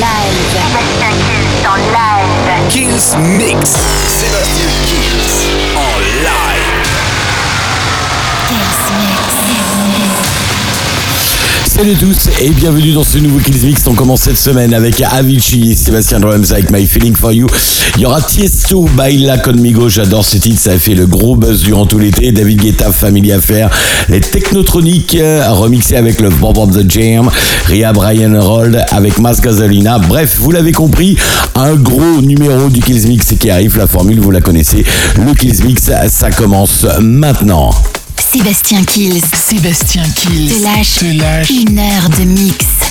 live. Mix. Salut à tous et bienvenue dans ce nouveau Kills Mix. On commence cette semaine avec Avicii, Sébastien Drums avec My Feeling for You. Il y aura Tiesto, Baila Conmigo. J'adore ce titre, ça a fait le gros buzz durant tout l'été. David Guetta, Family Affair, les Technotroniques euh, remixés avec le Bob of the Jam, Ria Brian Rold avec Mas Gasolina. Bref, vous l'avez compris, un gros numéro du Kills Mix qui arrive. La formule, vous la connaissez. Le Kills Mix, ça commence maintenant. Sébastien Kills. Sébastien Kills. Lâche. Te lâche. Une heure de mix.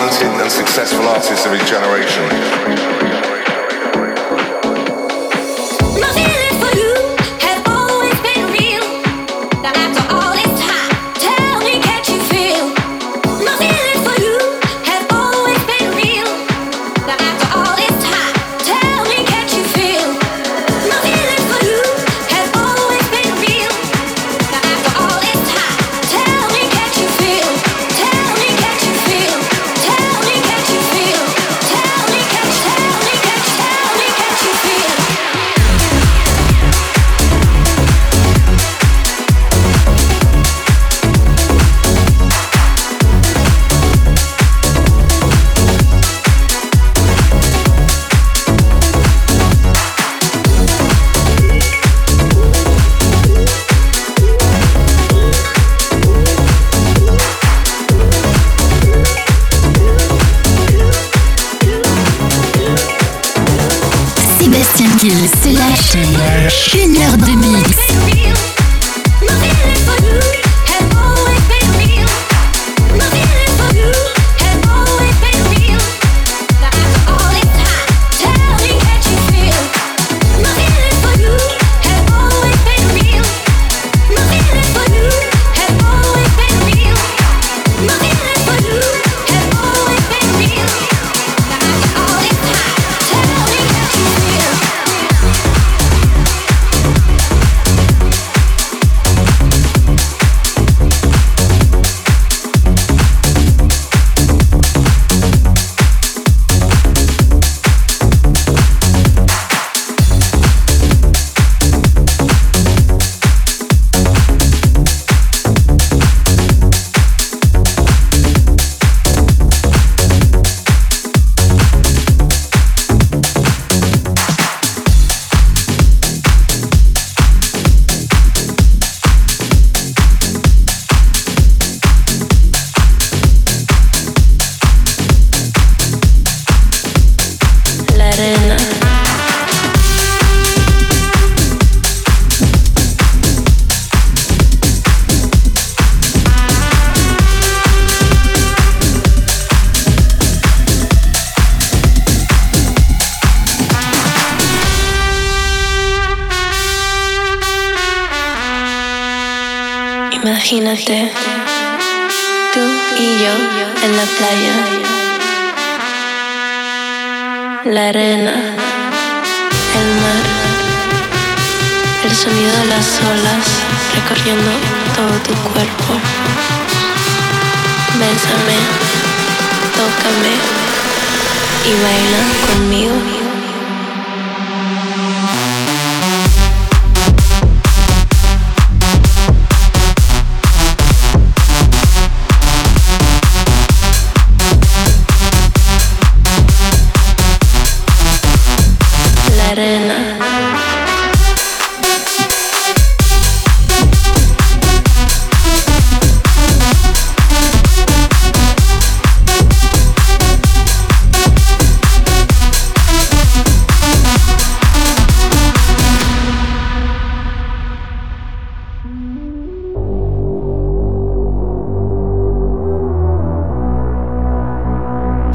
talented and successful artists of his generation.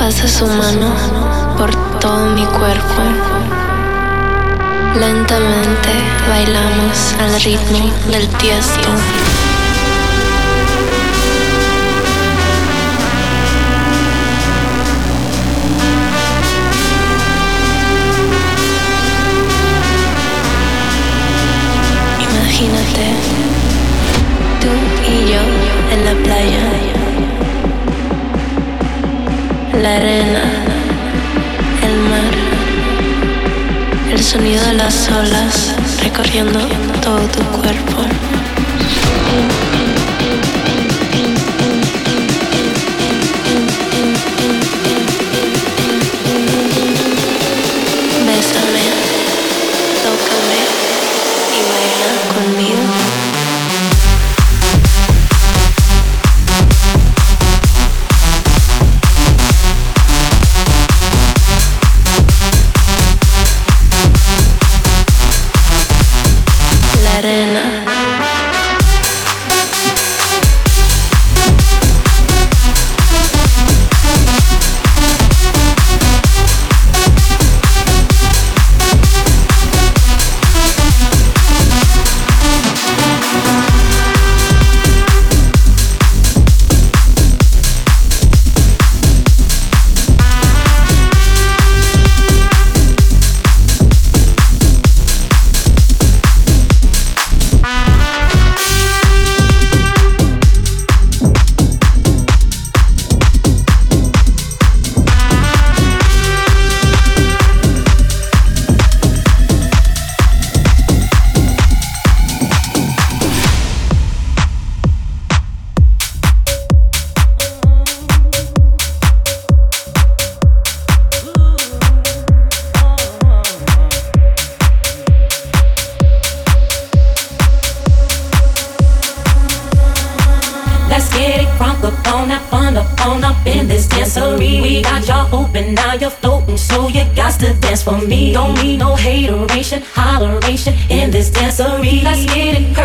Pasa su mano por todo mi cuerpo. Lentamente bailamos al ritmo del tiesto. Imagínate, tú y yo en la playa la arena, el mar, el sonido de las olas recorriendo todo tu cuerpo.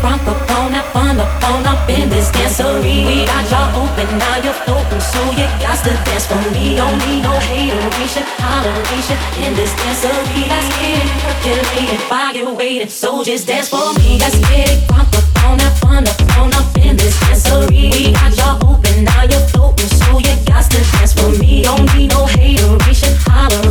crunk up on that fun up, in this dancery. We got jaw open, now you're floating. So yeah, got to dance for me. Don't need no hateration, should in this dancer. That's getting curculated, I get awaiting soldiers dance for me. That's getting front of the phone up, on the phone up in this dancery. We got y'all open, now you're open, so you got to dance for me. Don't need no hateration, holleration in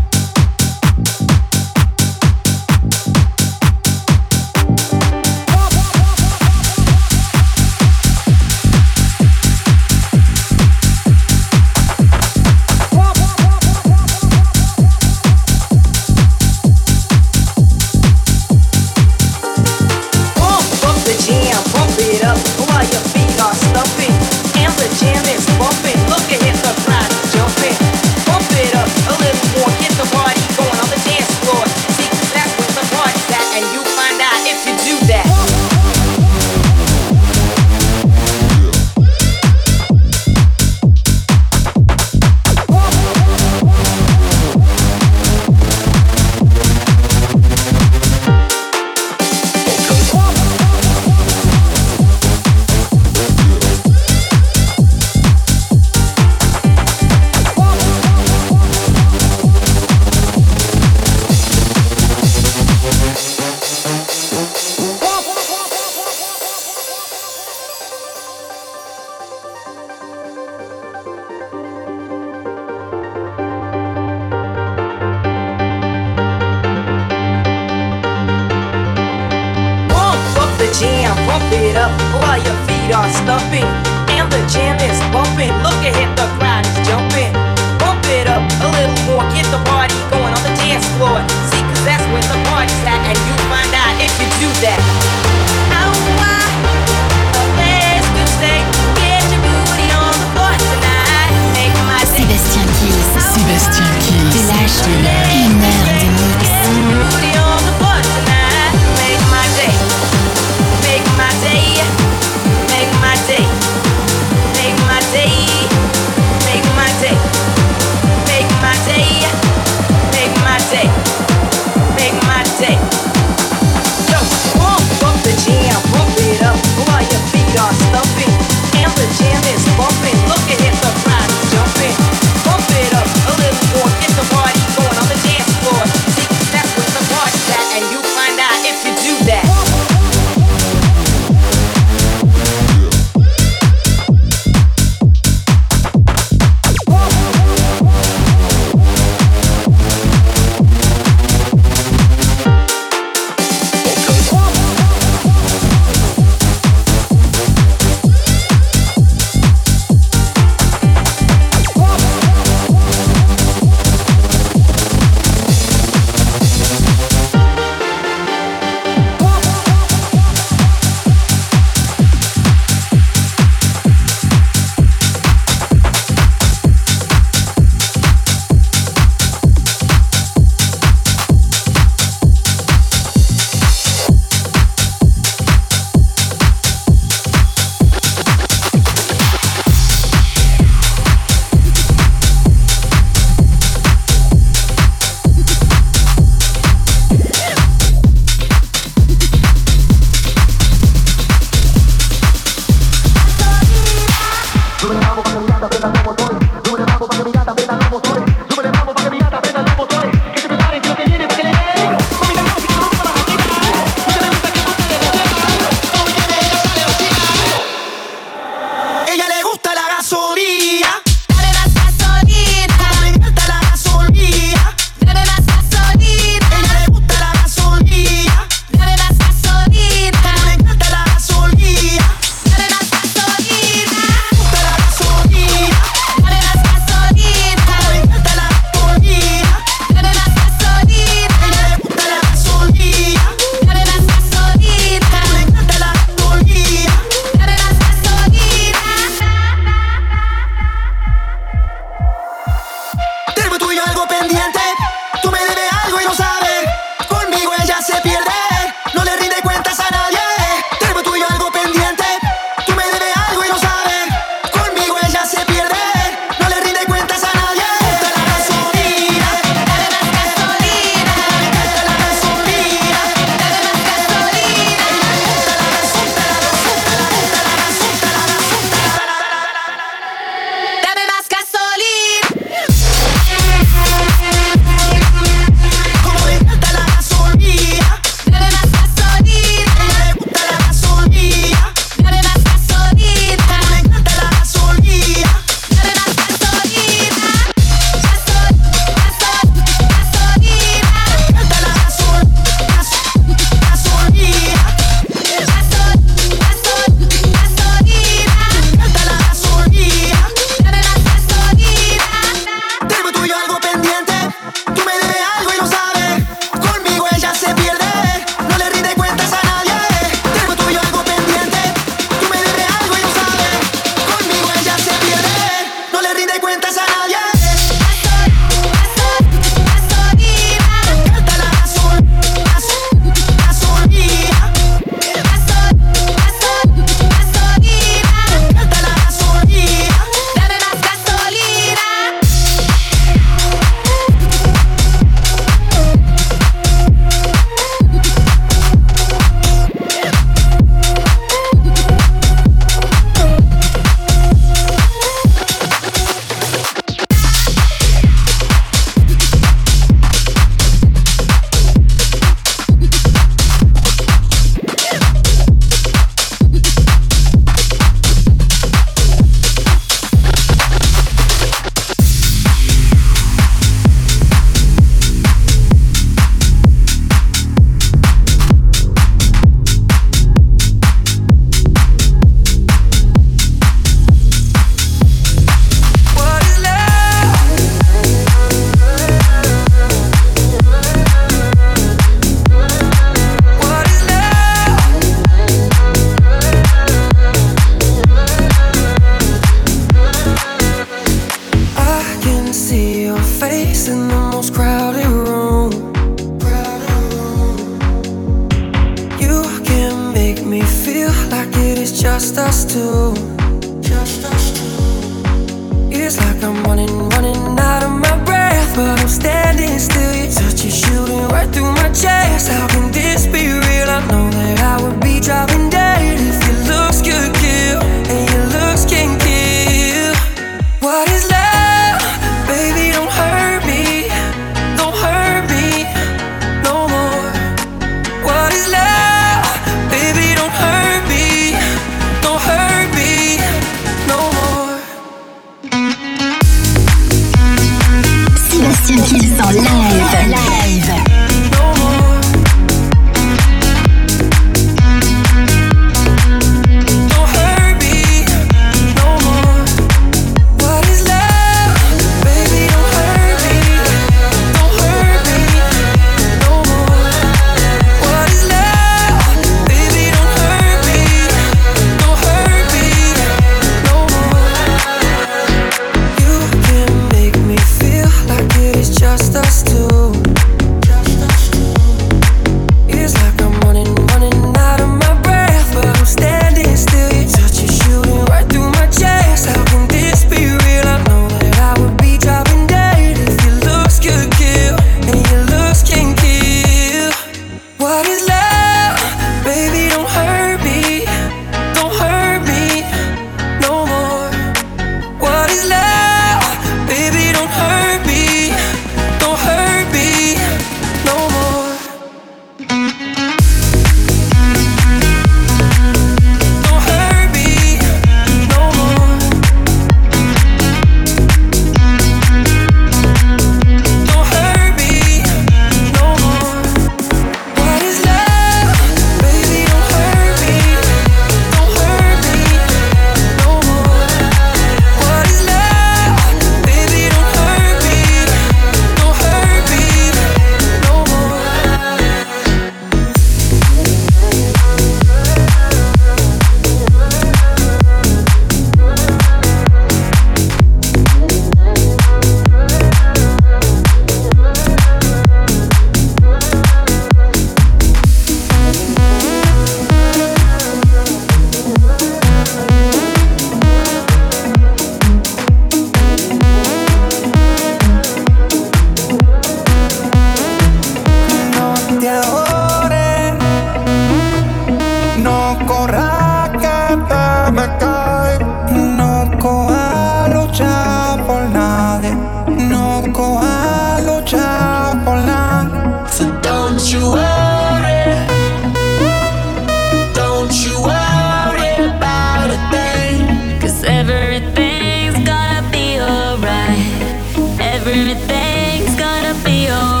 río.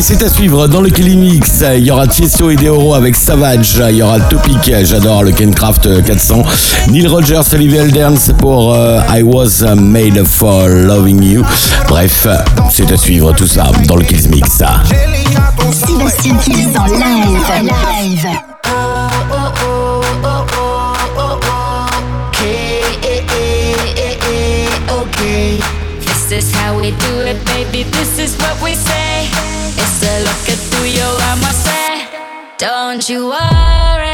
C'est à suivre dans le Killing Mix. Il y aura Tiesto et Deoro avec Savage. Il y aura Topic, j'adore le Kencraft euh, 400. Neil Rogers, Olivier Elders pour euh, I Was uh, Made for Loving You. Bref, c'est à suivre tout ça dans le Killing Mix. Live. This is how we do it, baby. This is what we say. Don't you worry.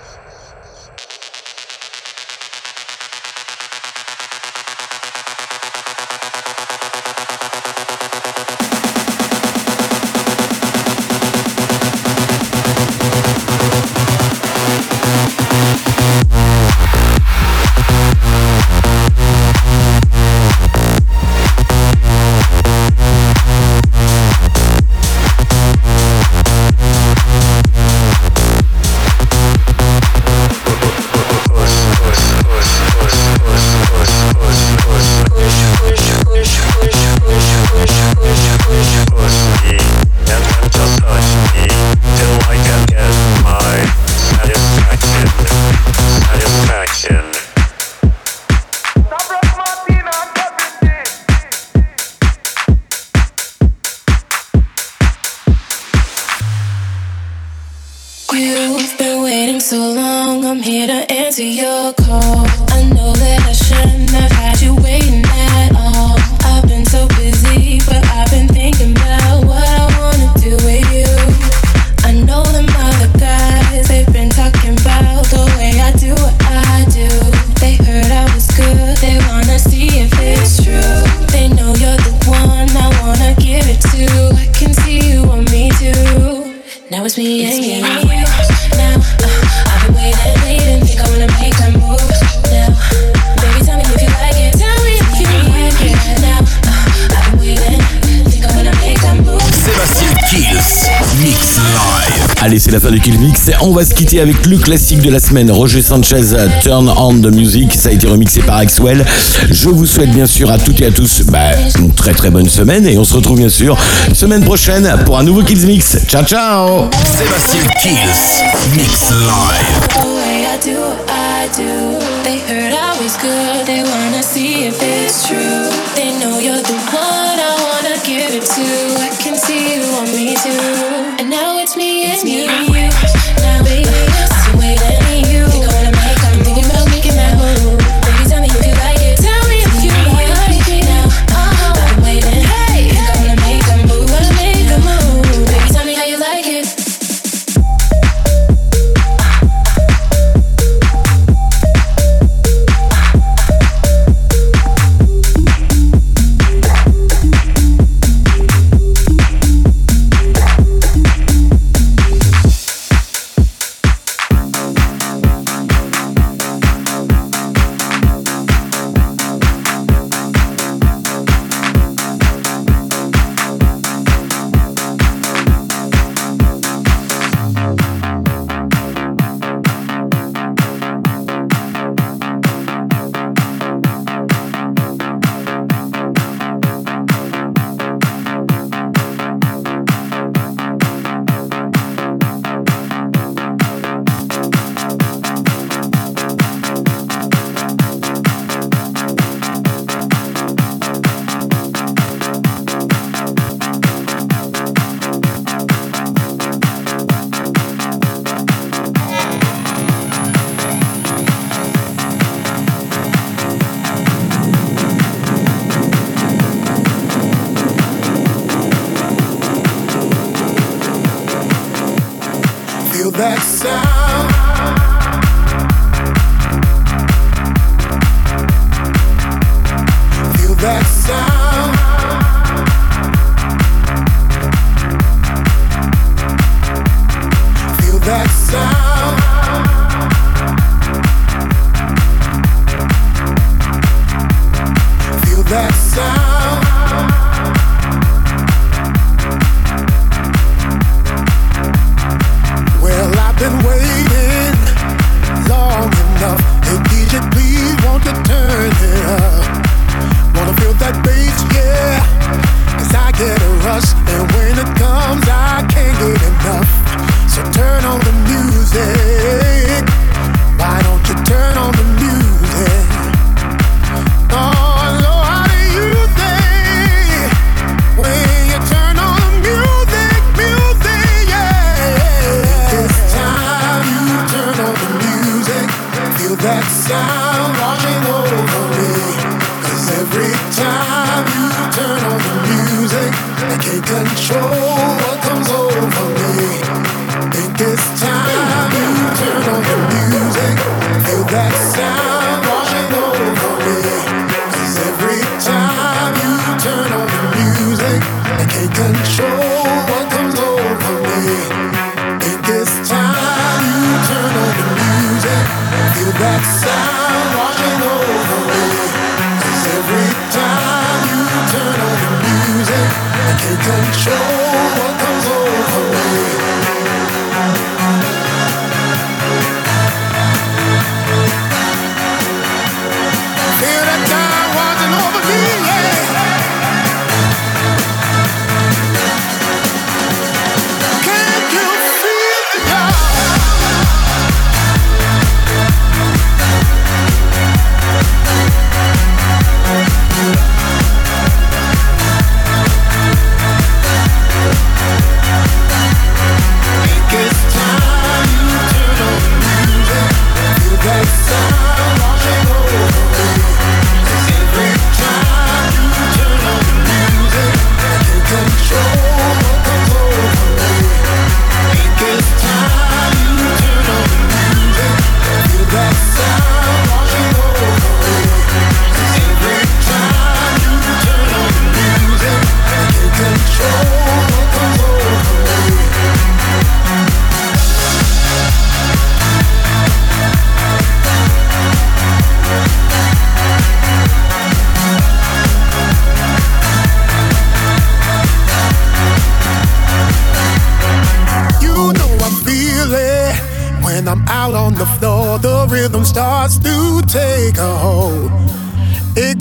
la fin du Kill Mix. On va se quitter avec le classique de la semaine, Roger Sanchez, Turn On The Music. Ça a été remixé par Axwell. Je vous souhaite bien sûr à toutes et à tous bah, une très très bonne semaine et on se retrouve bien sûr semaine prochaine pour un nouveau Kills Mix. Ciao ciao Sébastien Kills, Mix Live. They heard good, they see if it's true.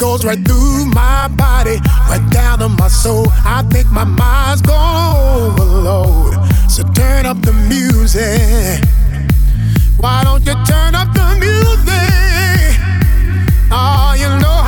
goes right through my body, right down to my soul. I think my mind's gone overload. So turn up the music. Why don't you turn up the music? Oh, you know.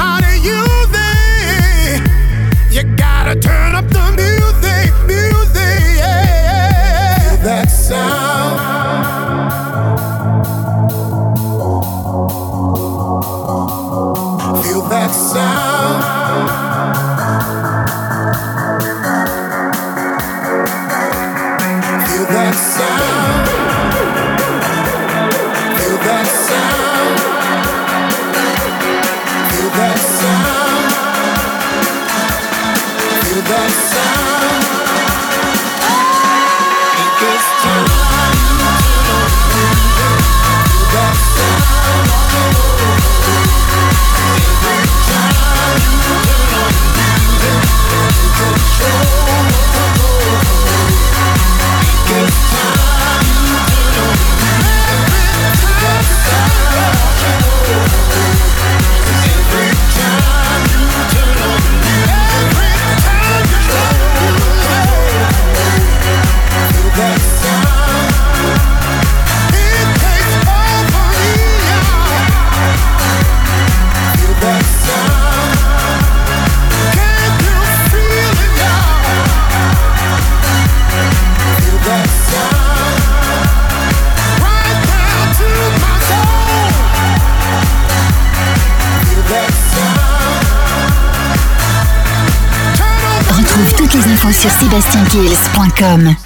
toutes les infos sur sébastienkills.com.